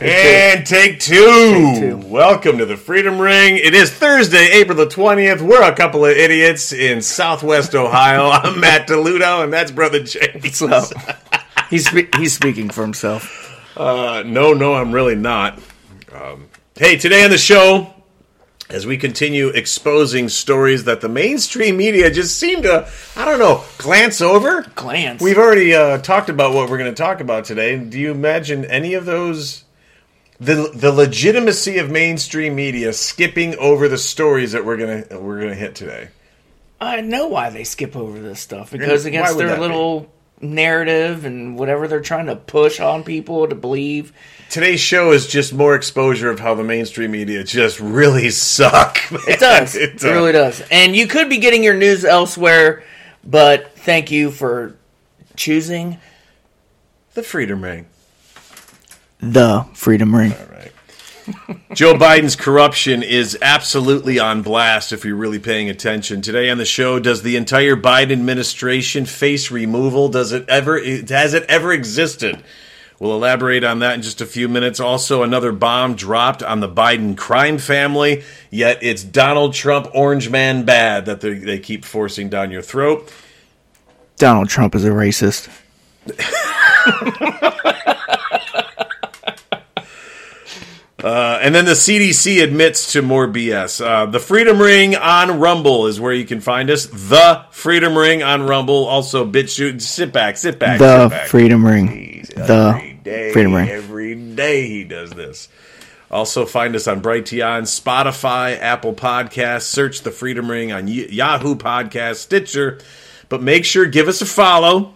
and take two. Take two. Welcome to the Freedom Ring. It is Thursday, April the 20th. We're a couple of idiots in Southwest Ohio. I'm Matt DeLudo, and that's Brother James. So he's spe- he's speaking for himself. Uh, no, no, I'm really not. Um, hey, today on the show, as we continue exposing stories that the mainstream media just seem to, I don't know, glance over. Glance. We've already uh, talked about what we're going to talk about today. Do you imagine any of those? The, the legitimacy of mainstream media skipping over the stories that we're gonna we're gonna hit today. I know why they skip over this stuff. It goes against their that be? little narrative and whatever they're trying to push on people to believe. Today's show is just more exposure of how the mainstream media just really suck. It does. it, really does. And you could be getting your news elsewhere, but thank you for choosing The Freedom Ring. The Freedom Ring. Right. Joe Biden's corruption is absolutely on blast if you're really paying attention. Today on the show, does the entire Biden administration face removal? Does it ever has it ever existed? We'll elaborate on that in just a few minutes. Also, another bomb dropped on the Biden crime family, yet it's Donald Trump orange man bad that they, they keep forcing down your throat. Donald Trump is a racist. Uh, and then the CDC admits to more BS. Uh, the Freedom Ring on Rumble is where you can find us. The Freedom Ring on Rumble. Also, BitChute. Sit back, sit back. The sit back. Freedom Ring. Jeez, The day, Freedom Ring. Every day he does this. Also, find us on Brighteon, Spotify, Apple Podcasts. Search the Freedom Ring on Yahoo Podcast, Stitcher. But make sure give us a follow,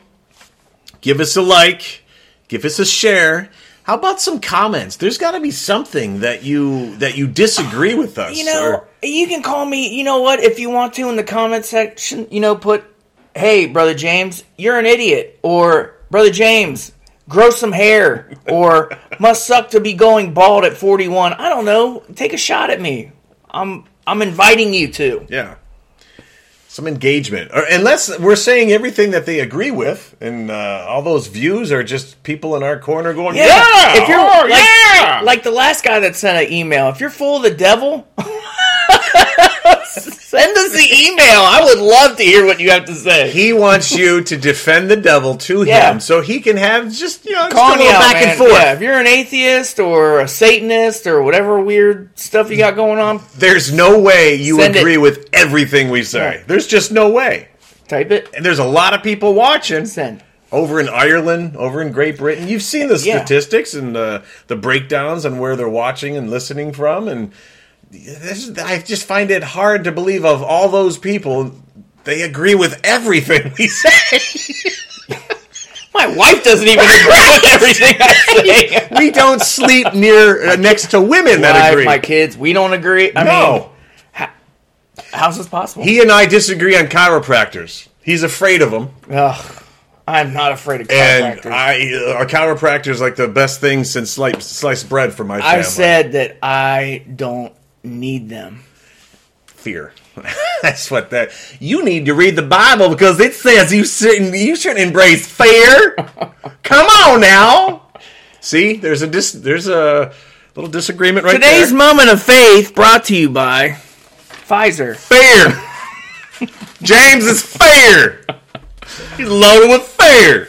give us a like, give us a share. How about some comments? There's got to be something that you that you disagree with us. You know, or- you can call me, you know what, if you want to in the comment section, you know, put, hey, Brother James, you're an idiot. Or, Brother James, grow some hair. or, must suck to be going bald at 41. I don't know. Take a shot at me. I'm, I'm inviting you to. Yeah. Some engagement. Or unless we're saying everything that they agree with, and uh, all those views are just people in our corner going, Yeah! If you're oh, like, yeah! like the last guy that sent an email, if you're full of the devil, send us the email. I would love to hear what you have to say. he wants you to defend the devil to Yeah. him so he can have just, you know, just a little out, back man. and forth. Yeah, if you're an atheist or a Satanist or whatever weird stuff you got going on, There's no way you Send it. agree with everything we say. Yeah. There's just no way. type it. And there's a lot of people watching. Send. over in Ireland, over in Great Britain. You've seen the Yeah. statistics and the the breakdowns on where they're watching and listening from, and this, is- I just find it hard to believe of all those people. They agree with everything we say. My wife doesn't even agree with everything I say. we don't sleep near uh, next to women that Wife, agree. my kids, we don't agree. I no, mean, how, how's this possible? he and I disagree on chiropractors. He's afraid of them, Ugh, I'm not afraid of and chiropractors. I uh, a chiropractor is like the best thing since sliced, sliced bread for my family. I've said that I don't need them. fear. That's what that. You need to read the Bible because it says you shouldn't you shouldn't embrace fear. Come on now. See, there's a dis, there's a little disagreement right there. Today's there. moment of faith brought to you by Pfizer. fear. James is fear. He's loaded with fear.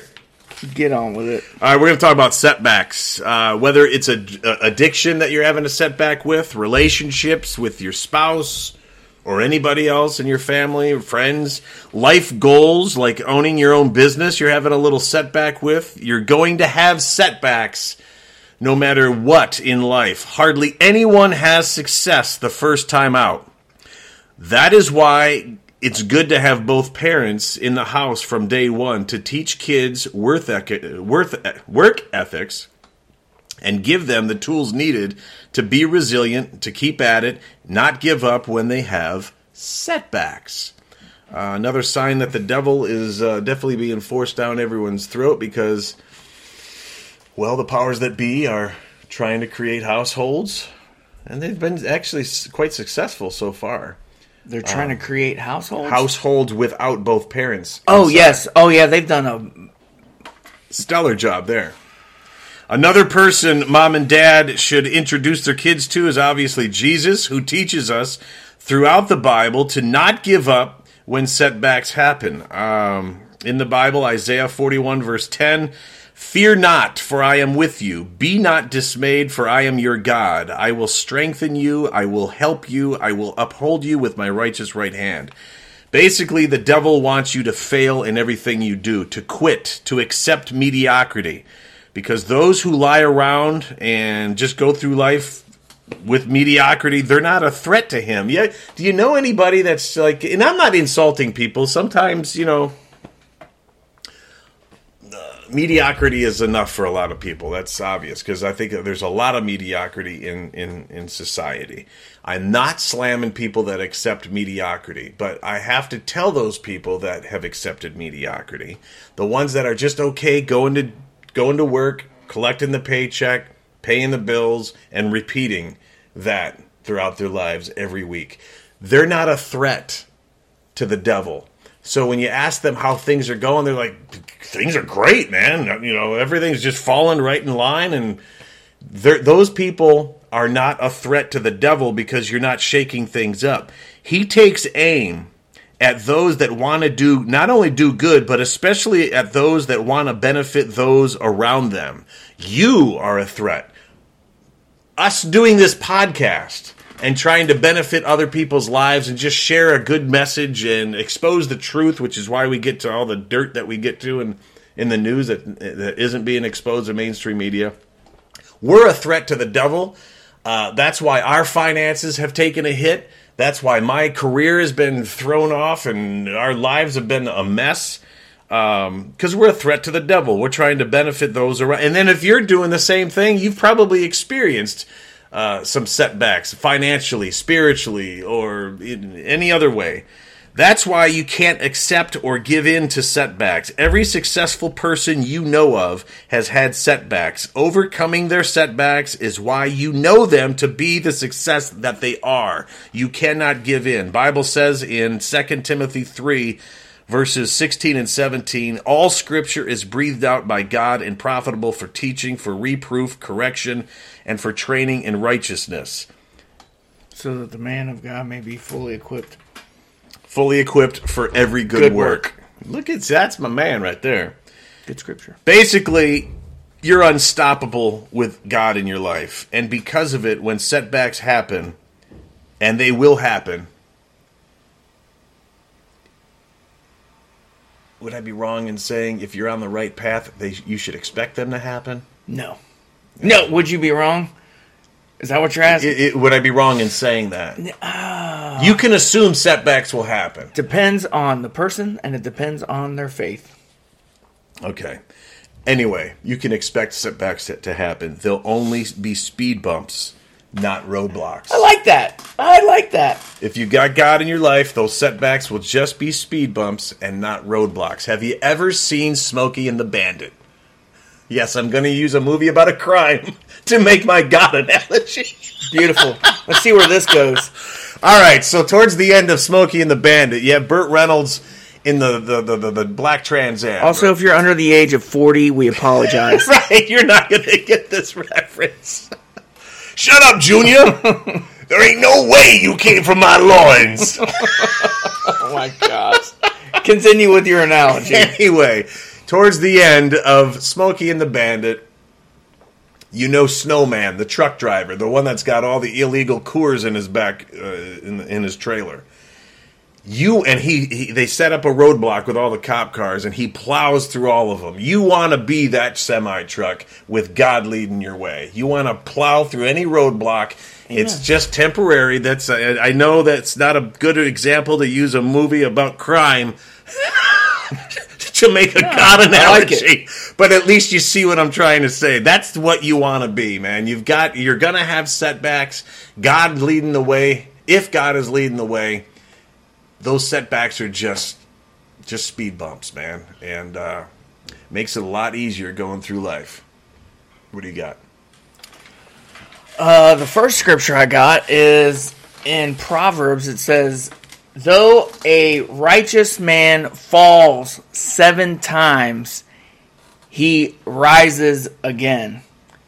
Get on with it. All right, we're going to talk about setbacks. Uh, whether it's a, a addiction that you're having a setback with, relationships with your spouse, or anybody else in your family or friends, life goals like owning your own business, you're having a little setback with. You're going to have setbacks no matter what in life. Hardly anyone has success the first time out. That is why it's good to have both parents in the house from day one to teach kids worth worth work ethics and give them the tools needed to be resilient, to keep at it, not give up when they have setbacks. Uh, another sign that the devil is uh, definitely being forced down everyone's throat because, well, the powers that be are trying to create households, and they've been actually quite successful so far. They're trying to create households. Households without both parents. Oh inside. yes. Oh yeah. They've done a stellar job there. Another person mom and dad should introduce their kids to is obviously Jesus, who teaches us throughout the Bible to not give up when setbacks happen. Um, in the Bible, Isaiah 41, verse 10 Fear not, for I am with you. Be not dismayed, for I am your God. I will strengthen you. I will help you. I will uphold you with my righteous right hand. Basically, the devil wants you to fail in everything you do, to quit, to accept mediocrity. Because those who lie around and just go through life with mediocrity, they're not a threat to him. Yeah, do you know anybody that's like and I'm not insulting people. Sometimes, you know, mediocrity is enough for a lot of people. That's obvious because I think there's a lot of mediocrity in, in, in society. I'm not slamming people that accept mediocrity, but I have to tell those people that have accepted mediocrity, the ones that are just okay going to going to work, collecting the paycheck, paying the bills, and repeating that throughout their lives every week. They're not a threat to the devil. So when you ask them how things are going, they're like, things are great, man. You know, everything's just falling right in line. And those people are not a threat to the devil because you're not shaking things up. He takes aim at those that want to do, not only do good, but especially at those that want to benefit those around them. You are a threat. Us doing this podcast and trying to benefit other people's lives and just share a good message and expose the truth, which is why we get to all the dirt that we get to in, in the news that, that isn't being exposed in mainstream media. We're a threat to the devil. Uh, that's why our finances have taken a hit. That's why my career has been thrown off and our lives have been a mess. Because um, we're a threat to the devil. We're trying to benefit those around. And then if you're doing the same thing, you've probably experienced uh, some setbacks financially, spiritually, or in any other way. That's why you can't accept or give in to setbacks. Every successful person you know of has had setbacks. Overcoming their setbacks is why you know them to be the success that they are. You cannot give in. Bible says in 2 Timothy 3 verses 16 and 17 all scripture is breathed out by God and profitable for teaching, for reproof, correction, and for training in righteousness. So that the man of God may be fully equipped. Fully equipped for every good, good work. work. Look at that's my man right there. Good scripture. Basically, you're unstoppable with God in your life. And because of it, when setbacks happen, and they will happen, would I be wrong in saying if you're on the right path, they you should expect them to happen? No. No, would you be wrong? Is that what you're asking? It, it, would I be wrong in saying that? Uh, you can assume setbacks will happen. Depends on the person and it depends on their faith. Okay. Anyway, you can expect setbacks to, to happen. They'll only be speed bumps, not roadblocks. I like that. I like that. If you got God in your life, those setbacks will just be speed bumps and not roadblocks. Have you ever seen Smokey and the Bandit? Yes, I'm going to use a movie about a crime to make my God analogy. Beautiful. Let's see where this goes. All right, so towards the end of Smokey and the Bandit, you have Burt Reynolds in the the, the, the, the black Trans Am. Also, if you're under the age of 40, we apologize. right, you're not going to get this reference. Shut up, Junior. there ain't no way you came from my loins. oh my gosh. Continue with your analogy. Anyway, towards the end of Smokey and the Bandit, you know Snowman, the truck driver, the one that's got all the illegal Coors in his back uh, in, in his trailer. You and he, he, they set up a roadblock with all the cop cars, and he plows through all of them. You want to be that semi truck with God leading your way. You want to plow through any roadblock. It's just temporary. That's I know that's not a good example to use a movie about crime. to make a yeah, God analogy. Like but at least you see what I'm trying to say. That's what you want to be, man. You've got you're gonna have setbacks. God leading the way. If God is leading the way, those setbacks are just just speed bumps, man, and uh, makes it a lot easier going through life. What do you got? Uh, the first scripture I got is in Proverbs. It says, Though a righteous man falls seven times, he rises again.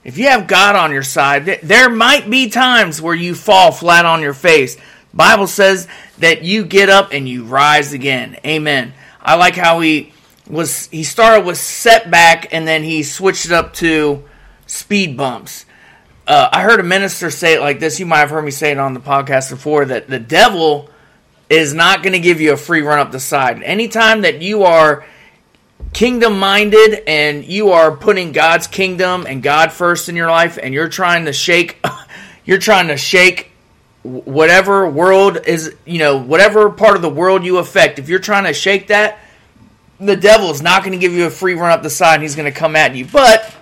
if you have God on your side, there might be times where you fall flat on your face. Bible says that you get up and you rise again. Amen. I like how he was he started with setback and then he switched it up to speed bumps. Uh, I heard a minister say it like this. You might have heard me say it on the podcast before that the devil is not going to give you a free run up the side. Anytime that you are kingdom minded and you are putting God's kingdom and God first in your life and you're trying to shake you're trying to shake whatever world is, you know, whatever part of the world you affect, if you're trying to shake that, the devil is not going to give you a free run up the side and he's going to come at you. But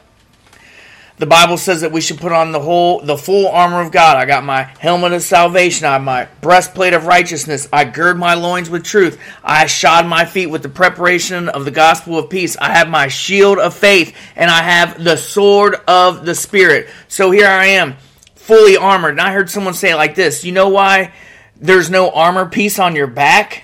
the Bible says that we should put on the whole the full armor of God. I got my helmet of salvation, I have my breastplate of righteousness, I gird my loins with truth, I shod my feet with the preparation of the gospel of peace, I have my shield of faith, and I have the sword of the spirit. So here I am, fully armored. And I heard someone say it like this, you know why there's no armor piece on your back?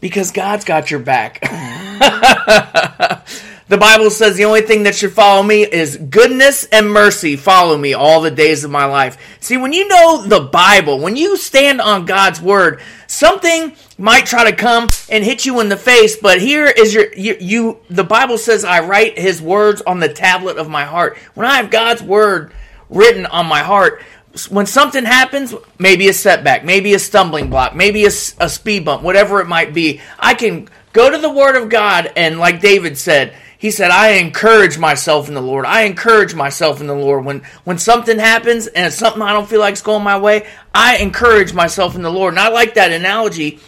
Because God's got your back. The Bible says the only thing that should follow me is goodness and mercy follow me all the days of my life. See, when you know the Bible, when you stand on God's word, something might try to come and hit you in the face, but here is your you, you the Bible says I write his words on the tablet of my heart. When I have God's word written on my heart, when something happens, maybe a setback, maybe a stumbling block, maybe a, a speed bump, whatever it might be, I can go to the Word of God and, like David said, he said, I encourage myself in the Lord. I encourage myself in the Lord. When when something happens and it's something I don't feel like is going my way, I encourage myself in the Lord. And I like that analogy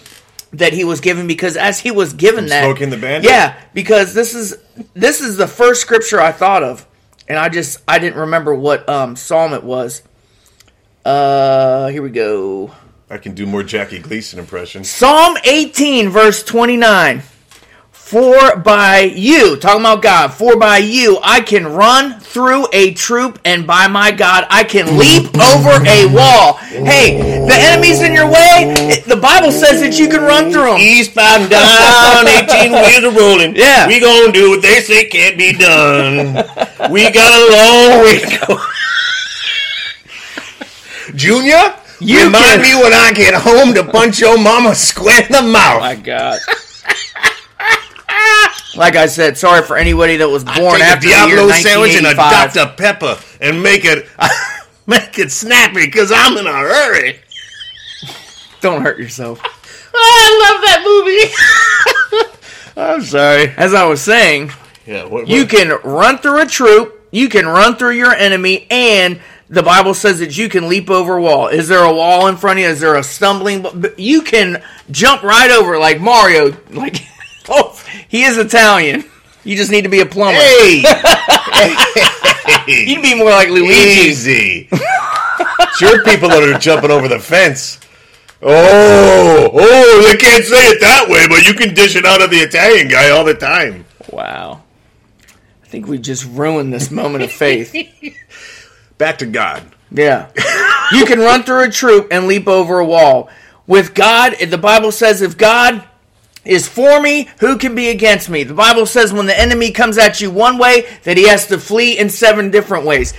that he was given because as he was given From that Smokey and the Bandit? Yeah, because this is this is the first scripture I thought of. And I just I didn't remember what um psalm it was. Uh here we go. I can do more Jackie Gleason impressions. Psalm 18, verse 29. For by you, talking about God, for by you I can run through a troop, and by my God I can leap over a wall. Hey, the enemy's in your way. it- The Bible says that you can run through them. Eastbound down, 18 wheels are rolling. Yeah. We gonna do what they say can't be done. We got a long way to go. Junior, You remind can- me when I get home to punch your mama square in the mouth. My God. Like I said, sorry for anybody that was born Take after a Diablo the year sandwich and a Dr. Pepper and make it make it snappy because I'm in a hurry. Don't hurt yourself. Oh, I love that movie. I'm sorry. As I was saying, Yeah, what, You can run through a troop, you can run through your enemy, and the Bible says that you can leap over a wall. Is there a wall in front of you? Is there a stumbling? You can jump right over like Mario. Like, oh, he is Italian. You just need to be a plumber. Hey, You'd be more like Luigi. easy. sure, people that are jumping over the fence. Oh, oh, they can't say it that way, but you can dish it out of the Italian guy all the time. Wow. I think we just ruined this moment of faith. Back to God. Yeah. You can run through a troop and leap over a wall. With God, the Bible says if God is for me, who can be against me? The Bible says when the enemy comes at you one way, that he has to flee in seven different ways.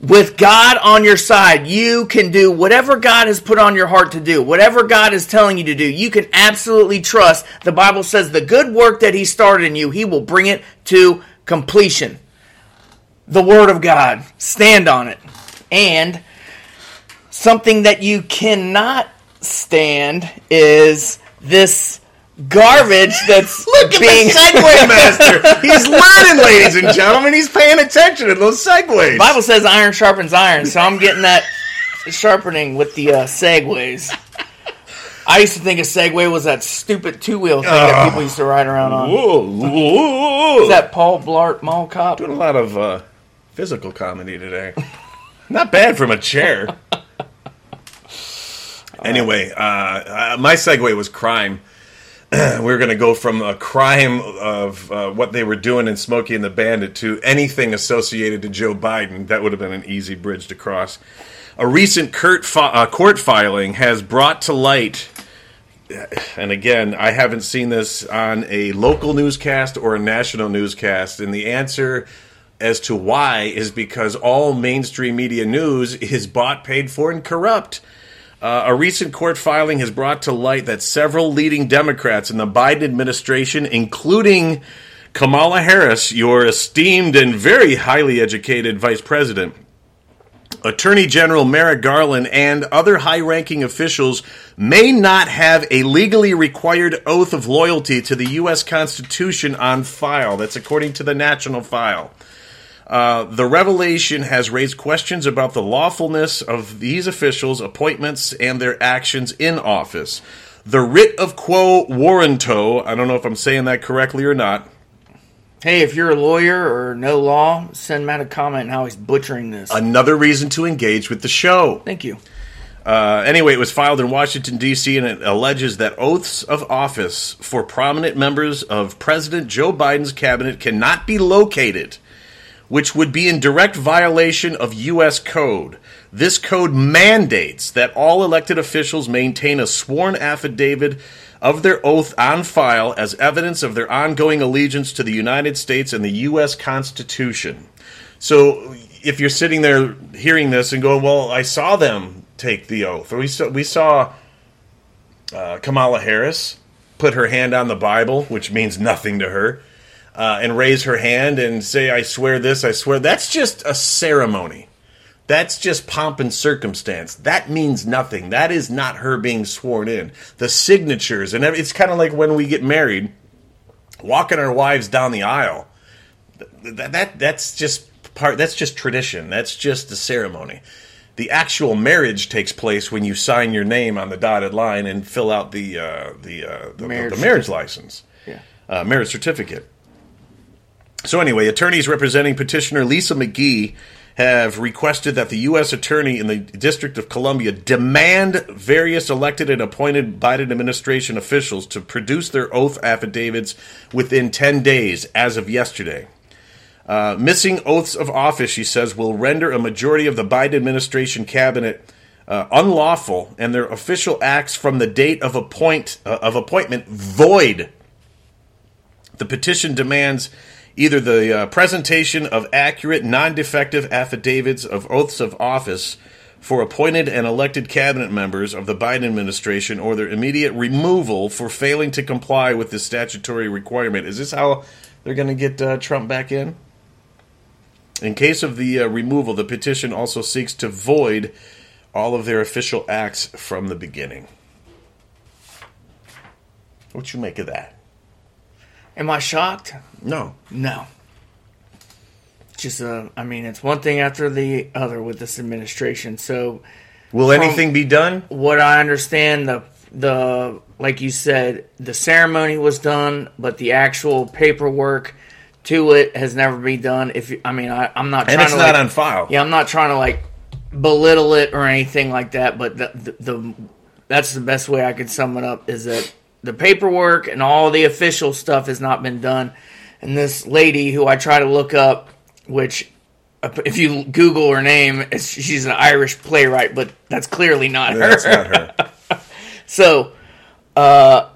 With God on your side, you can do whatever God has put on your heart to do, whatever God is telling you to do. You can absolutely trust. The Bible says the good work that he started in you, he will bring it to completion the Word of God. Stand on it. And something that you cannot stand is this garbage that's Look at being. the segue master. He's learning, ladies and gentlemen. He's paying attention to those segues. Bible says iron sharpens iron, so I'm getting that sharpening with the uh, segues. I used to think a Segway was that stupid two wheel thing that people used to ride around on. Whoa, whoa, Is that Paul Blart Mall Cop? Doing a lot of uh, physical comedy today. Not bad from a chair. anyway, uh, uh, my segue was crime. We were going to go from a crime of uh, what they were doing in Smokey and the Bandit to anything associated to Joe Biden. That would have been an easy bridge to cross. A recent fi- uh, court filing has brought to light and again, I haven't seen this on a local newscast or a national newscast, and the answer as to why is because all mainstream media news is bought, paid for, and corrupt. Uh, a recent court filing has brought to light that several leading Democrats in the Biden administration, including Kamala Harris, your esteemed and very highly educated vice president, Attorney General Merrick Garland, and other high ranking officials may not have a legally required oath of loyalty to the U.S. Constitution on file. That's according to the National File. Uh, the revelation has raised questions about the lawfulness of these officials' appointments and their actions in office. The writ of quo warranto, I don't know if I'm saying that correctly or not. Hey, if you're a lawyer or know law, send Matt a comment on how he's butchering this. Another reason to engage with the show. Thank you. Uh, anyway, it was filed in Washington, D.C., and it alleges that oaths of office for prominent members of President Joe Biden's cabinet cannot be located which would be in direct violation of U.S. code. This code mandates that all elected officials maintain a sworn affidavit of their oath on file as evidence of their ongoing allegiance to the United States and the U.S. Constitution. So, if you're sitting there hearing this and going, "Well, I saw them take the oath," or we saw we saw uh, Kamala Harris put her hand on the Bible, which means nothing to her uh, and raise her hand and say, I swear this, I swear. That's just a ceremony. That's just pomp and circumstance. That means nothing. That is not her being sworn in. The signatures and it's kind of like when we get married, walking our wives down the aisle. That, that that's just part. That's just tradition. That's just the ceremony. The actual marriage takes place when you sign your name on the dotted line and fill out the uh, the, uh, the, marriage the, the marriage license, yeah, uh, marriage certificate. So, anyway, attorneys representing petitioner Lisa McGee have requested that the U.S. Attorney in the District of Columbia demand various elected and appointed Biden administration officials to produce their oath affidavits within 10 days as of yesterday. Uh, missing oaths of office, she says, will render a majority of the Biden administration cabinet uh, unlawful and their official acts from the date of appoint uh, of appointment void. The petition demands either the uh, presentation of accurate, non defective affidavits of oaths of office for appointed and elected cabinet members of the Biden administration or their immediate removal for failing to comply with the statutory requirement. Is this how they're going to get uh, Trump back in? In case of the uh, removal, the petition also seeks to void all of their official acts from the beginning. What you make of that? Am I shocked? No. No. Just, uh, I mean, it's one thing after the other with this administration. So, will anything be done? What I understand, the the like you said, the ceremony was done, but the actual paperwork to it has never been done. If I mean, I, am not and trying it's to not like, on file. Yeah, I'm not trying to like belittle it or anything like that. But the, the, the that's the best way I could sum it up is that the paperwork and all the official stuff has not been done. And this lady who I try to look up, which if you Google her name, she's an Irish playwright, but that's clearly not her. That's not her. so, uh,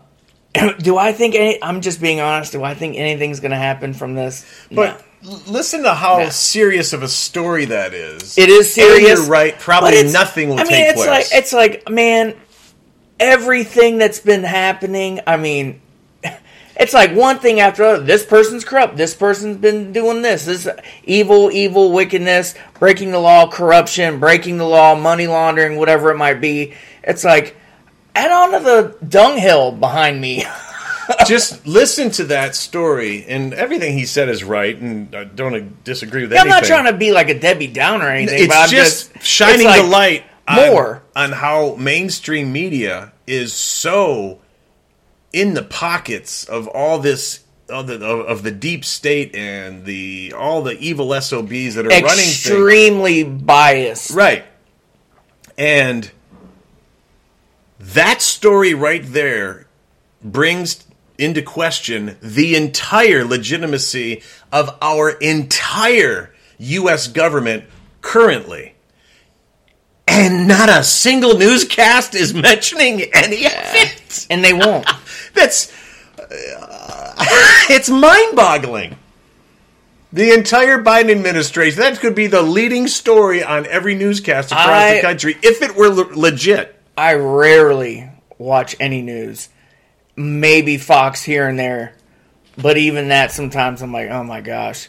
do I think any? I'm just being honest. Do I think anything's going to happen from this? But no. listen to how no. serious of a story that is. It is serious. And you're right. Probably nothing will I mean, take it's place. Like, it's like, man, everything that's been happening. I mean, it's like one thing after another. This person's corrupt. This person's been doing this. This evil, evil, wickedness, breaking the law, corruption, breaking the law, money laundering, whatever it might be. It's like add on to the dunghill behind me. Just listen to that story, and everything he said is right, and I don't disagree with yeah, anything. I'm not trying to be like a Debbie Downer or anything. It's but I'm just, just shining like the light more on, on how mainstream media is so in the pockets of all this of the, of, the deep state and the all the evil SOBs that are extremely running extremely biased. Right. And that story right there brings into question the entire legitimacy of our entire US government currently and not a single newscast is mentioning any of it. And they won't. That's uh, it's mind-boggling. The entire Biden administration. That could be the leading story on every newscast across I- the country if it were le- legit. I rarely watch any news. Maybe Fox here and there, but even that sometimes I'm like, oh my gosh.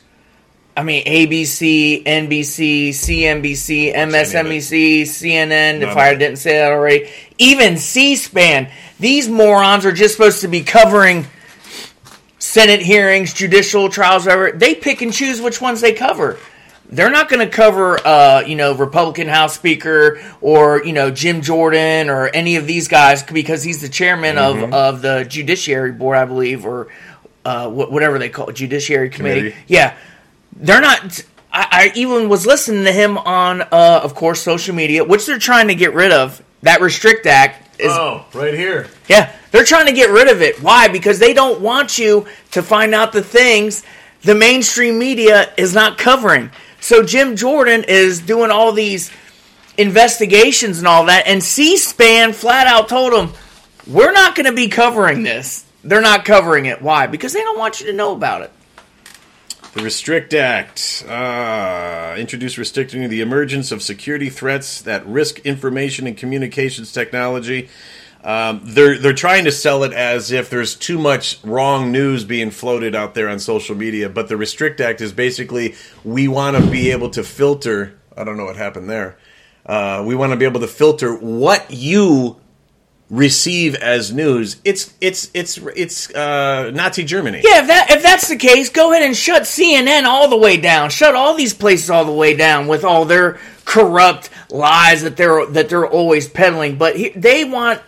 I mean, ABC, NBC, CNBC, MSNBC, CNN. If I didn't say that already, even C-SPAN. These morons are just supposed to be covering Senate hearings, judicial trials, whatever. They pick and choose which ones they cover. They're not going to cover, uh, you know, Republican House Speaker or you know Jim Jordan or any of these guys because he's the chairman of of the Judiciary Board, I believe, or uh, whatever they call it, Judiciary Committee. Committee. Yeah, they're not. I, I even was listening to him on, uh, of course, social media, which they're trying to get rid of. That Restrict Act is Oh, right here. yeah, they're trying to get rid of it. Why? Because they don't want you to find out the things the mainstream media is not covering. So Jim Jordan is doing all these investigations and all that, and C-SPAN flat out told him, "We're not going to be covering this. They're not covering it. Why? Because they don't want you to know about it." The Restrict Act uh, introduced restricting the emergence of security threats that risk information and communications technology. Um, they're they're trying to sell it as if there's too much wrong news being floated out there on social media. But the Restrict Act is basically we want to be able to filter. I don't know what happened there. Uh, we want to be able to filter what you receive as news. It's it's it's it's uh, Nazi Germany. Yeah, if that if that's the case, go ahead and shut CNN all the way down. Shut all these places all the way down with all their corrupt lies that they're that they're always peddling. But he, they want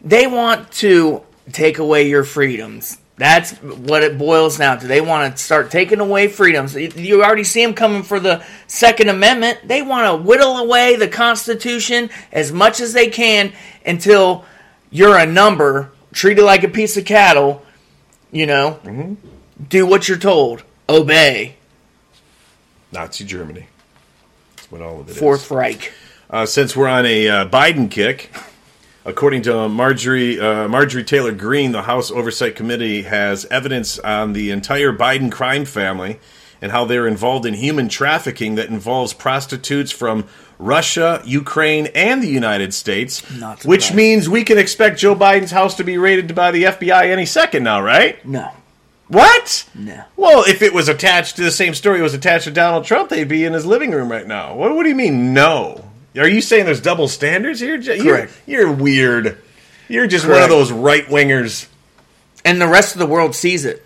they want to take away your freedoms. That's what it boils down to. They want to start taking away freedoms. You- You already see them coming for the Second Amendment. They want to whittle away the Constitution as much as they can until you're a number, treated like a piece of cattle, you know, do what you're told, obey. Nazi Germany. That's what all of it is. Fourth Reich. Uh, since we're on a uh, Biden kick, according to Marjorie uh, Marjorie Taylor Greene, the House Oversight Committee has evidence on the entire Biden crime family and how they're involved in human trafficking that involves prostitutes from Russia, Ukraine, and the United States. Not which means we can expect Joe Biden's house to be raided by the FBI any second now, right? No. What? No. Well, if it was attached to the same story was attached to Donald Trump, they'd be in his living room right now. What, what do you mean, no? Are you saying there's double standards here? You're, Correct. You're weird. You're just one of those right wingers. And the rest of the world sees it.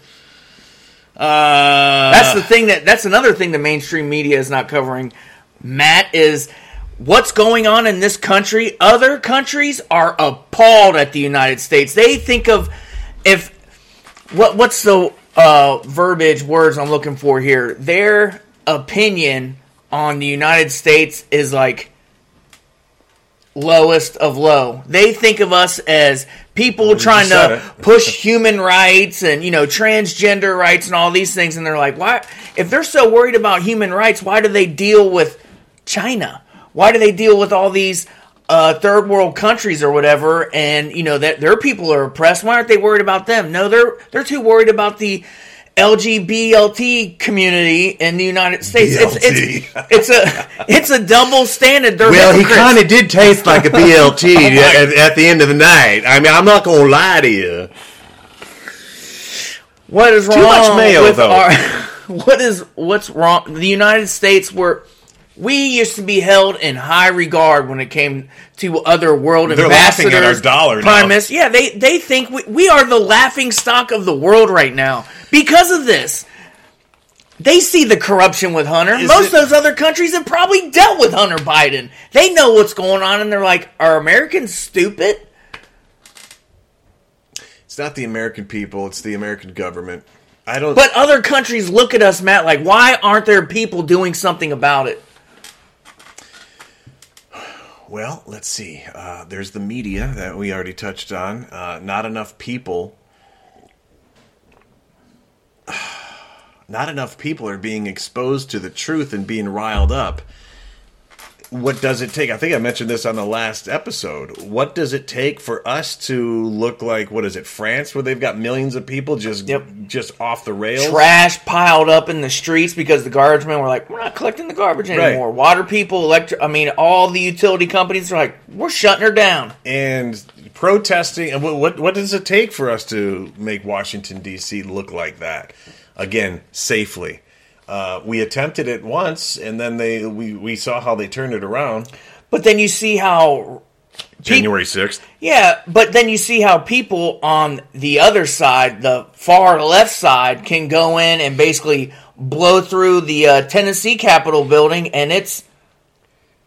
Uh, That's the thing that that's another thing the mainstream media is not covering. Matt is what's going on in this country. Other countries are appalled at the United States. They think of if what what's the uh, verbiage words I'm looking for here. Their opinion on the United States is like lowest of low. They think of us as people trying to push human rights and you know transgender rights and all these things and they're like why if they're so worried about human rights why do they deal with China why do they deal with all these uh, third world countries or whatever and you know that their people are oppressed why aren't they worried about them no they're they're too worried about the LGBTLT community in the United States. It's, it's it's a it's a double standard. They're well, he kind of did taste like a BLT at, at the end of the night. I mean, I'm not going to lie to you. What is wrong Too much mayo, with though. our? What is what's wrong? The United States were we used to be held in high regard when it came to other world They're laughing ambassadors, at our dollar prime now. Yeah, they they think we, we are the laughing stock of the world right now because of this. They see the corruption with Hunter. Is Most it- of those other countries have probably dealt with Hunter Biden. They know what's going on, and they're like, "Are Americans stupid?" It's not the American people, it's the American government. I don't. But other countries look at us, Matt, like, why aren't there people doing something about it? Well, let's see. Uh, there's the media that we already touched on. Uh, not enough people. Not enough people are being exposed to the truth and being riled up. What does it take? I think I mentioned this on the last episode. What does it take for us to look like what is it, France, where they've got millions of people just Yep. just off the rails? Trash piled up in the streets because the garbage men were like, "We're not collecting the garbage anymore." Water people, electric. I mean, all the utility companies are like, "We're shutting her down." and protesting. And what, what what does it take for us to make Washington D.C. look like that? Again, safely. Uh, we attempted it once, and then they we, we saw how they turned it around. But then you see how January sixth. Yeah, but then you see how people on the other side, the far left side, can go in and basically blow through the uh, Tennessee Capitol building, and it's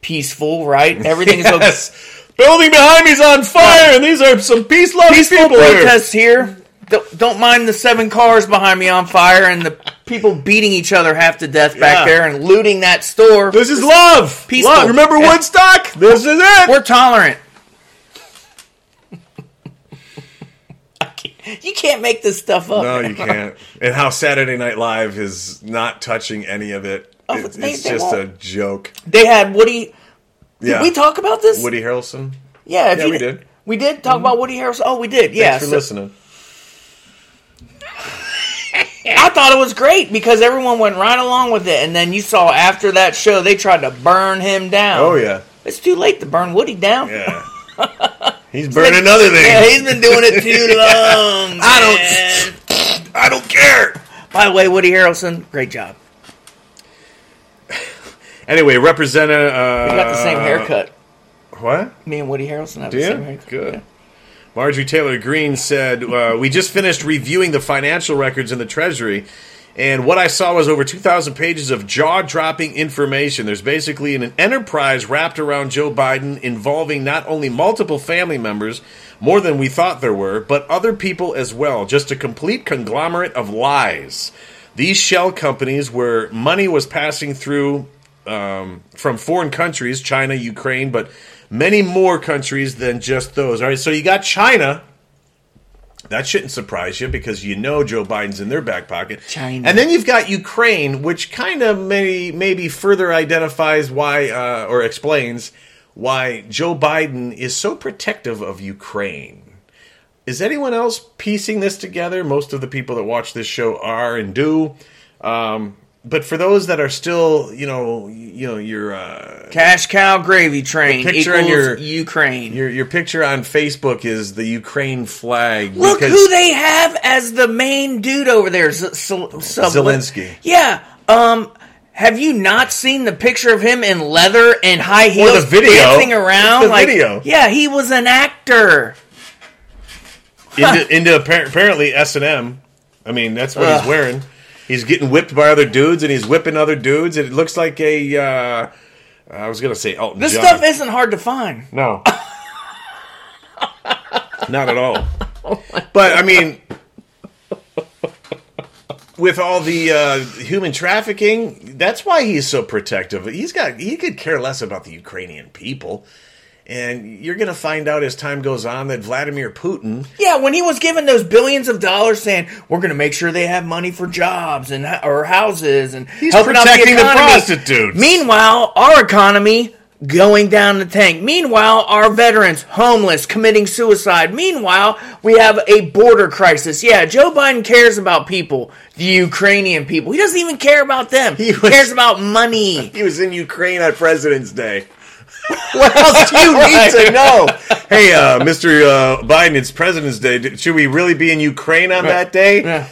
peaceful, right? Everything is okay. Yes, building behind me is on fire, and these are some peace loving Peaceful people here. protests here. Don't, don't mind the seven cars behind me on fire and the people beating each other half to death back Yeah. there and looting that store. This is love. Peaceful. Love. Remember Yeah. Woodstock? This is it. We're tolerant. I can't- you can't make this stuff up. No, you can't. And how Saturday Night Live is not touching any of it. Oh, It's, they- it's they just a won't. joke. They had Woody. Did Yeah. we talk about this? Woody Harrelson. Yeah, if Yeah, you we did. We did talk mm-hmm. about Woody Harrelson. Oh, we did. Yeah, Thanks for so- listening. I thought it was great because everyone went right along with it, and then you saw after that show they tried to burn him down. Oh yeah, it's too late to burn Woody down. yeah. He's burning other things. Yeah, he's been doing it too long. I don't- I don't care. By the way, Woody Harrelson, great job. Anyway, Representative. Uh, We got the same haircut. What? Me and Woody Harrelson have Do the same haircut. Good. Yeah. Marjorie Taylor Greene said, uh, We just finished reviewing the financial records in the Treasury, and what I saw was over 2,000 pages of jaw dropping information. There's basically an enterprise wrapped around Joe Biden involving not only multiple family members, more than we thought there were, but other people as well. Just a complete conglomerate of lies. These shell companies where money was passing through um, from foreign countries, China, Ukraine, but many more countries than just those. All right, so you got China. That shouldn't surprise you because you know Joe Biden's in their back pocket. China. And then you've got Ukraine, which kind of may, maybe further identifies why uh, or explains why Joe Biden is so protective of Ukraine. Is anyone else piecing this together? Most of the people that watch this show are and do. Um, but for those that are still, you know, you know, your uh, Cash cow gravy train picture on your- Ukraine. your your picture on Facebook is the Ukraine flag. Look who they have as the main dude over there, Z- Zelensky. Yeah. Um. Have you not seen the picture of him in leather and high heels, the video. dancing around? It's the like, video. Yeah, he was an actor. into, into apparently S and M. I mean, that's what Ugh. he's wearing. He's getting whipped by other dudes, and he's whipping other dudes. And it looks like a. Uh, I was gonna say Elton This John. stuff isn't hard to find. No. Not at all. But I mean, with all the uh, human trafficking, that's why he's so protective. He's got he could care less about the Ukrainian people. And you're going to find out as time goes on that Vladimir Putin Yeah, when he was given those billions of dollars, saying we're going to make sure they have money for jobs and or houses and He's protecting the economy. prostitutes. Meanwhile, our economy going down the tank. Meanwhile, our veterans homeless, committing suicide. Meanwhile, we have a border crisis. Yeah, Joe Biden cares about people, the Ukrainian people. He doesn't even care about them. He, was- cares about money. He was in Ukraine on President's Day. What else do you need to know? Hey, uh, Mr. Uh, Biden, it's President's Day. Should we really be in Ukraine on that day? Yeah.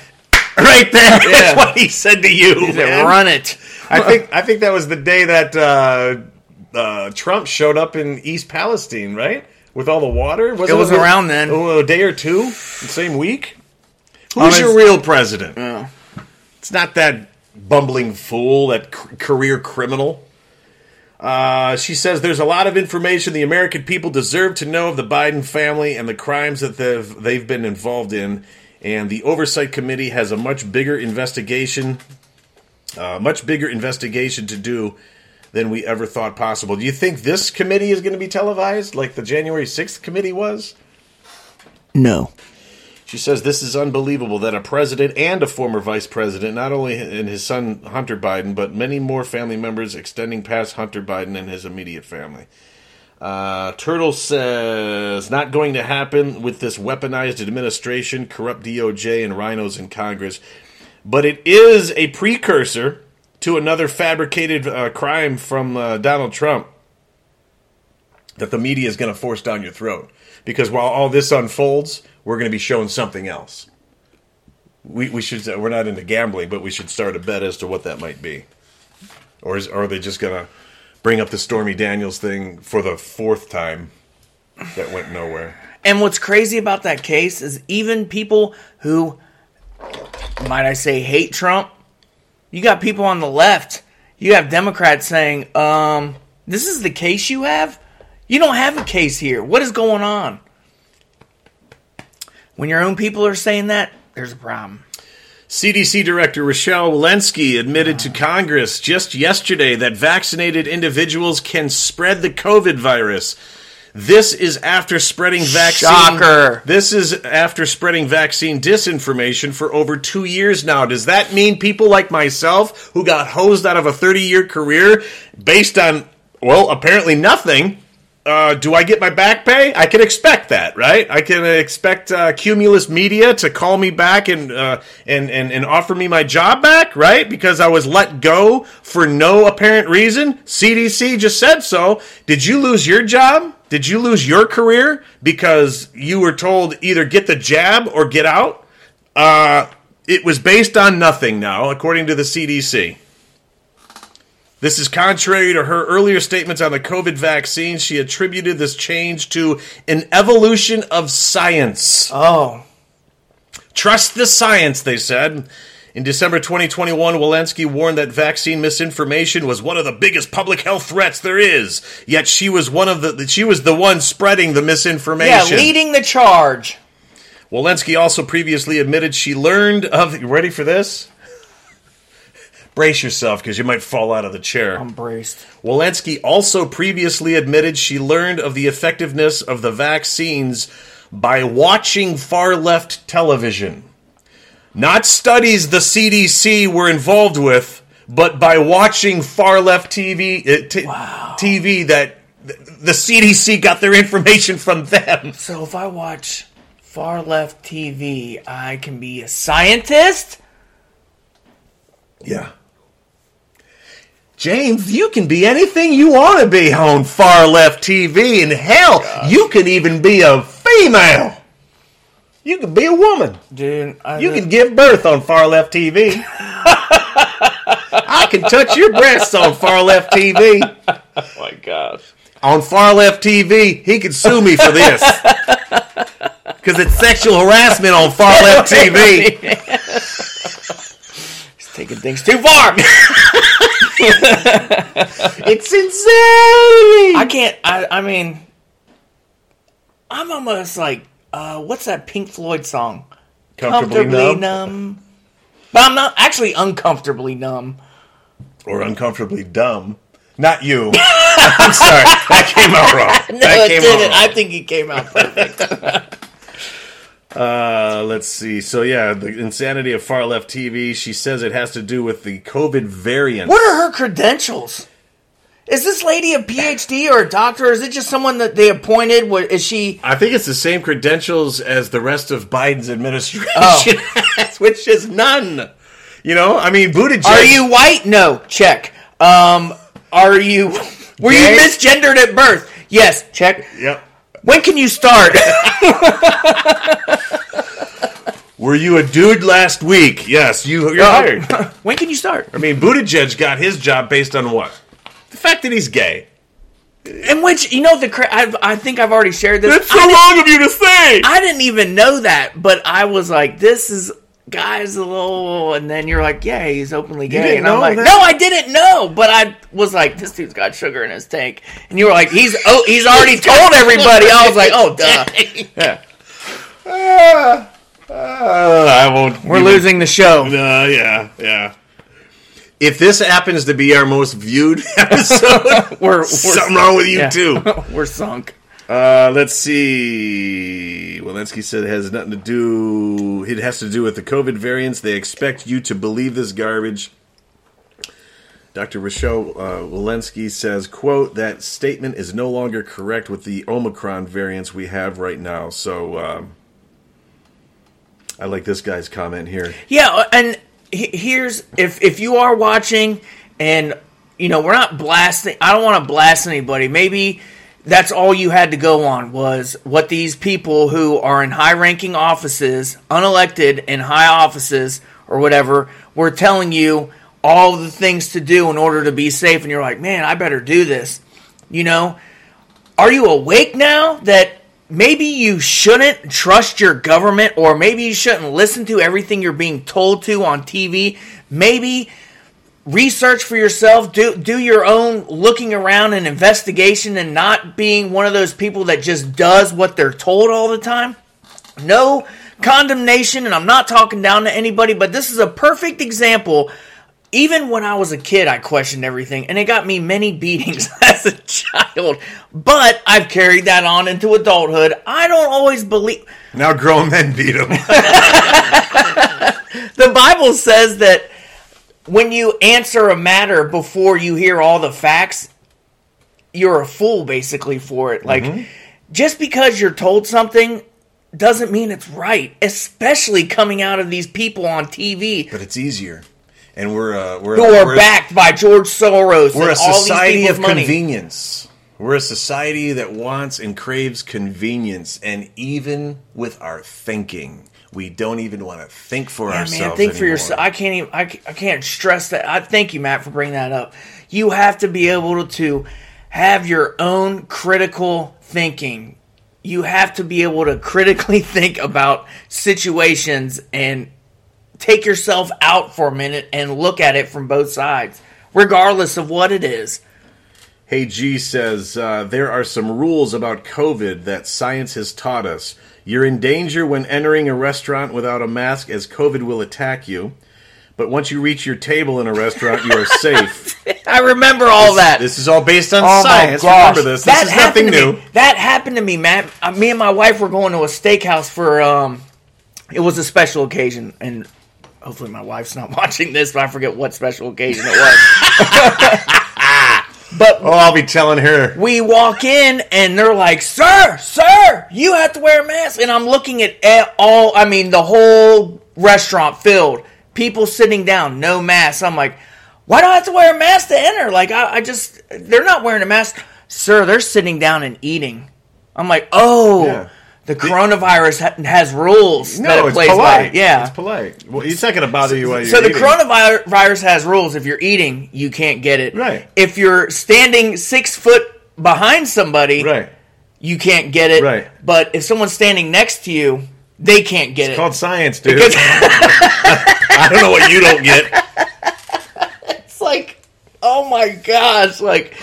Right there. Yeah. That's what he said to you. He said, man. Run it. I think I think that was the day that uh, uh, Trump showed up in East Palestine, right? With all the water. It was a- around then. oh, a day or two, the same week. Who's his- your real president? Yeah. It's not that bumbling fool, that c- career criminal. Uh, she says there's a lot of information the American people deserve to know of the Biden family and the crimes that they've they've been involved in, and the oversight committee has a much bigger investigation, uh, much bigger investigation to do than we ever thought possible. Do you think this committee is going to be televised like the January 6th committee was? No. She says this is unbelievable that a president and a former vice president, not only and his son Hunter Biden, but many more family members extending past Hunter Biden and his immediate family. Uh, Turtle says not going to happen with this weaponized administration, corrupt DOJ, and RINOs in Congress, but it is a precursor to another fabricated uh, crime from uh, Donald Trump that the media is going to force down your throat. Because while all this unfolds, we're going to be shown something else. We, we should we're not into gambling, but we should start a bet as to what that might be. Or, is, or are they just going to bring up the Stormy Daniels thing for the fourth time that went nowhere? And what's crazy about that case is even people who, might I say, hate Trump, you got people on the left, you have Democrats saying, um, this is the case you have? You don't have a case here. What is going on? When your own people are saying that, there's a problem. CDC Director Rochelle Walensky admitted to Congress just yesterday that vaccinated individuals can spread the COVID virus. This is after spreading vaccine. Shocker. This is after spreading vaccine disinformation for over two years now. Does that mean people like myself, who got hosed out of a 30 year career based on, well, apparently nothing, uh, do I get my back pay? I can expect that, right? I can expect uh, Cumulus Media to call me back and, uh, and and and offer me my job back, right? Because I was let go for no apparent reason. CDC just said so. Did you lose your job? Did you lose your career because you were told either get the jab or get out? Uh, it was based on nothing now, according to the CDC. This is contrary to her earlier statements on the COVID vaccine. She attributed this change to an evolution of science. Oh, Trust the science, they said. In December 2021, Walensky warned that vaccine misinformation was one of the biggest public health threats there is. Yet she was one of the she was the one spreading the misinformation. yeah, leading the charge. Walensky also previously admitted she learned of. You ready for this? Brace yourself because you might fall out of the chair. I'm braced. Walensky also previously admitted she learned of the effectiveness of the vaccines by watching far left television. Not studies the CDC were involved with, but by watching far left TV, uh, t- TV that the CDC got their information from them. So if I watch far left TV, I can be a scientist? Yeah. James, you can be anything you want to be on far left TV, and hell, you can even be a female. You can be a woman. Dude, I, You can give birth on far left TV. I can touch your breasts on far left TV. Oh my gosh. On far left TV, he could sue me for this. Because it's sexual harassment on far left TV. He's taking things too far. It's insanity. I can't. I. I mean, I'm almost like, uh, what's that Pink Floyd song? Comfortably numb. numb. But I'm not actually uncomfortably numb. or uncomfortably dumb. Not you. I'm sorry. That came out wrong. No, that it didn't. I think it came out perfect. Uh, let's see. So yeah, the insanity of far left TV. She says it has to do with the COVID variant. what are her credentials? Is this lady a PhD or a doctor? Or is it just someone that they appointed? What is she? I think it's the same credentials as the rest of Biden's administration Oh. has, which is none. You know, I mean, Buttigieg. Are you white? No. Check. Um, are you? Were Gay? you misgendered at birth? Yes. Check. Yep. When can you start? Were you a dude last week? Yes, you. You're uh, hired. when can you start? I mean, Buttigieg got his job based on what? The fact that he's gay. In which you know the cra- I've, I think I've already shared this. That's so I, didn't, wrong of you to say. I didn't even know that, but I was like, "This is guys a little," and then you're like, "Yeah, he's openly gay," didn't and I'm know like, that? "No, I didn't know," but I was like, "This dude's got sugar in his tank," and you were like, "He's oh, he's already told everybody." I was like, "Oh, duh, Yeah. Uh, uh, I won't. we're even- losing the show." Uh, yeah, yeah. If this happens to be our most viewed episode, We're, we're something wrong with you yeah. too. we're sunk. Uh, let's see. Walensky said it has nothing to do. It has to do with the COVID variants. They expect you to believe this garbage. Dr. Rochelle uh, Walensky says, "quote That statement is no longer correct with the Omicron variants we have right now." So, um, I like this guy's comment here. Yeah, uh, and here's if if you are watching, and you know we're not blasting. I don't want to blast anybody. Maybe that's all you had to go on was what these people who are in high-ranking offices, unelected in high offices or whatever, were telling you all the things to do in order to be safe, and you're like, man, I better do this. You know, are you awake now that maybe you shouldn't trust your government or maybe you shouldn't listen to everything you're being told to on TV? Maybe research for yourself, do do your own looking around and investigation and not being one of those people that just does what they're told all the time? No condemnation and I'm not talking down to anybody, but this is a perfect example even when I was a kid, I questioned everything, and it got me many beatings as a child. But I've carried that on into adulthood. I don't always believe. Now, grown men beat him. The Bible says that when you answer a matter before you hear all the facts, you're a fool basically for it. Like, mm-hmm. just because you're told something doesn't mean it's right, especially coming out of these people on TV but it's easier, and we're uh, we're who are we're, backed by George Soros We're a society of money. convenience. We're a society that wants and craves convenience, and even with our thinking, we don't even want to think for Yeah, ourselves. man, think for yourself. I can't even. I, I can't stress that. I thank you, Matt, for bringing that up. You have to be able to have your own critical thinking. You have to be able to critically think about situations and take yourself out for a minute and look at it from both sides, regardless of what it is. Hey G says uh, there are some rules about COVID that science has taught us. You're in danger when entering a restaurant without a mask, as COVID will attack you. But once you reach your table in a restaurant, you are safe. I remember all that. This is all based on Oh science. Remember this. That This is nothing new. Me. That happened to me, Matt. Uh, me and my wife were going to a steakhouse for um, it was a special occasion, and hopefully my wife's not watching this, but I forget what special occasion it was. but Oh, I'll be telling her. we walk in and they're like, "Sir, sir, you have to wear a mask." And I'm looking at all, I mean, the whole restaurant filled, people sitting down, no mask. I'm like, "Why do I have to wear a mask to enter?" Like, I, I just, they're not wearing a mask, sir. They're sitting down and eating. I'm like, "Oh." Yeah. The coronavirus ha- has rules that No, it it's plays polite. by. Yeah, it's polite. Well, it's not going to bother you while you're so the eating. coronavirus has rules. If you're eating, you can't get it. Right. If you're standing six foot behind somebody, right. you can't get it. Right. But if someone's standing next to you, they can't get it. It's called science, dude. Because I don't know what you don't get. it's like, oh my gosh, like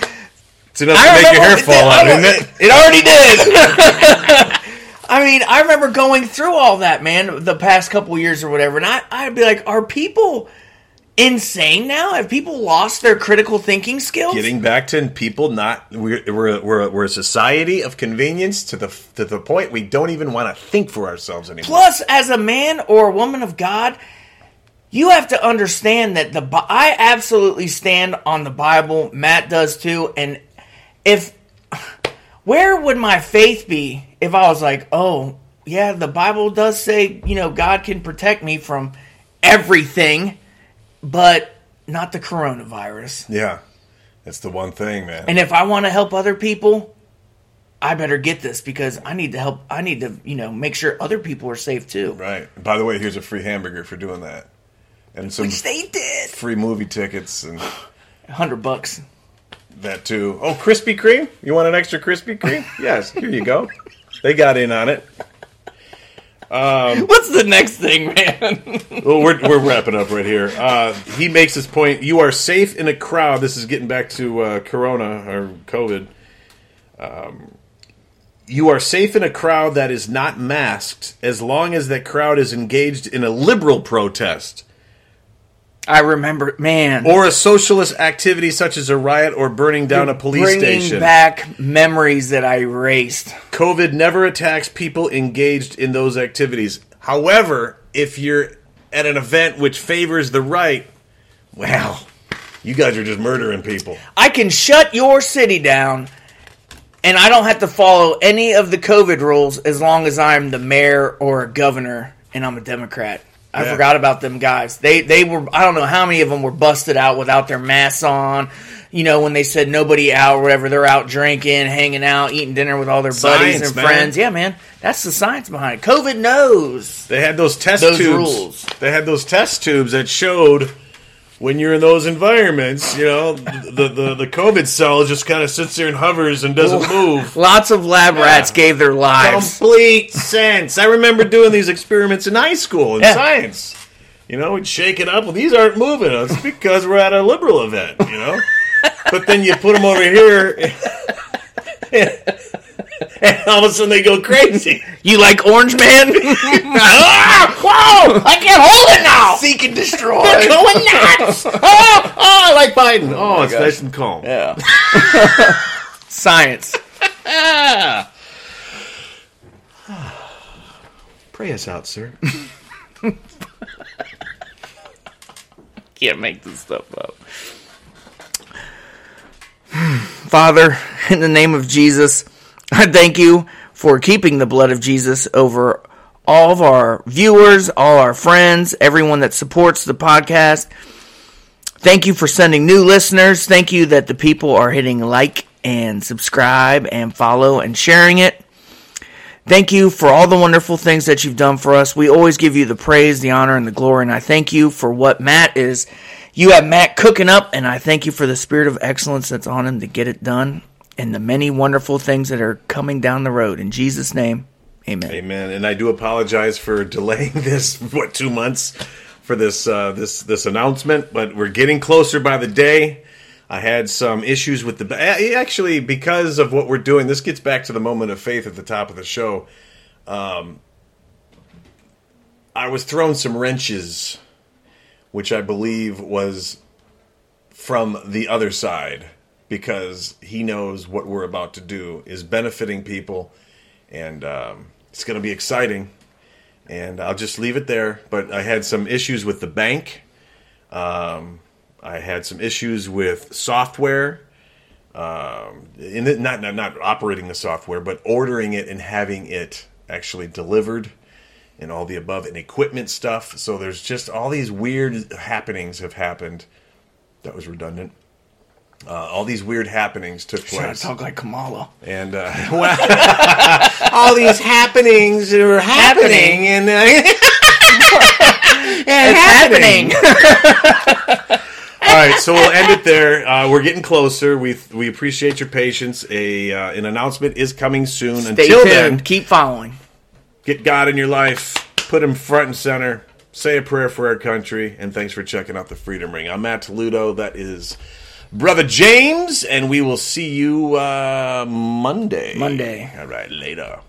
It's enough to make your hair fall out, isn't it? It already did. I mean, I remember going through all that, man, the past couple years or whatever, and I, I'd be like, are people insane now? Have people lost their critical thinking skills? Getting back to people not we're we're we're, we're a society of convenience to the to the point we don't even want to think for ourselves anymore. Plus, as a man or a woman of God, you have to understand that the I absolutely stand on the Bible. Matt does too. And if where would my faith be if I was like, oh yeah, the Bible does say you know God can protect me from everything, but not the coronavirus. yeah, that's the one thing, man. And if I want to help other people, I better get this because I need to help. I need to you know make sure other people are safe too. right. By the way, here's a free hamburger for doing that, and some Which they did. free movie tickets and hundred bucks. That too. Oh, Krispy Kreme! You want an extra Krispy Kreme? yes, here you go. They got in on it. What's the next thing, man? Well, we're, we're wrapping up right here. Uh, he makes his point. You are safe in a crowd. This is getting back to uh, Corona or COVID. Um, you are safe in a crowd that is not masked as long as that crowd is engaged in a liberal protest. I remember, man. or a socialist activity such as a riot or burning down a police station. bringing station. back memories that I erased. COVID never attacks people engaged in those activities. However, if you're at an event which favors the right, well, you guys are just murdering people. I can shut your city down, and I don't have to follow any of the COVID rules as long as I'm the mayor or a governor and I'm a Democrat. I Yeah. forgot about them guys. They they were I don't know how many of them were busted out without their masks on. You know when they said nobody out or whatever, they're out drinking, hanging out, eating dinner with all their buddies and man. friends. Yeah, man, that's the science behind it. COVID knows. They had those test Those tubes. rules. They had those test tubes that showed when you're in those environments, you know, the the, the COVID cell just kind of sits there and hovers and doesn't move. Lots of lab rats gave their lives. Complete sense. I remember doing these experiments in high school in Yeah. science. You know, we'd shake it up. Well, these aren't moving. It's because we're at a liberal event. You know, but then you put them over here, and all of a sudden they go crazy. You like Orange Man? ah, whoa! I can't hold it now. Seek and destroy. They're going nuts. oh, oh, I like Biden. Oh, it's gosh. nice and calm. Yeah. Science. Ah. Pray us out, sir. Can't make this stuff up. Father, in the name of Jesus, I thank you for keeping the blood of Jesus over all of our viewers, all our friends, everyone that supports the podcast. Thank you for sending new listeners. Thank you that the people are hitting like and subscribe and follow and sharing it. Thank you for all the wonderful things that you've done for us. We always give you the praise, the honor, and the glory. And I thank you for what Matt is. You have Matt cooking up, and I thank you for the spirit of excellence that's on him to get it done and the many wonderful things that are coming down the road. In Jesus' name, amen. Amen. And I do apologize for delaying this what two months for this uh, this this announcement, but we're getting closer by the day. I had some issues with the actually because of what we're doing. This gets back to the moment of faith at the top of the show. Um, I was thrown some wrenches, which I believe was from the other side because he knows what we're about to do is benefiting people and um, it's going to be exciting. And I'll just leave it there. But I had some issues with the bank. Um, I had some issues with software. Um, in it, not, not not operating the software, but ordering it and having it actually delivered, and all the above, and equipment stuff. So there's just all these weird happenings have happened. That was redundant. Uh, all these weird happenings took Trying place. to talk like Kamala. And uh, well, all these happenings are happening, and uh, It's happening. all right, so we'll end it there. Uh, we're getting closer. We we appreciate your patience. A uh, an announcement is coming soon. Stay Until tuned. then, Keep following. get God in your life, put Him front and center. Say a prayer for our country, and thanks for checking out the Freedom Ring. I'm Matt Toledo. That is Brother James, and we will see you uh, Monday. Monday. All right, later.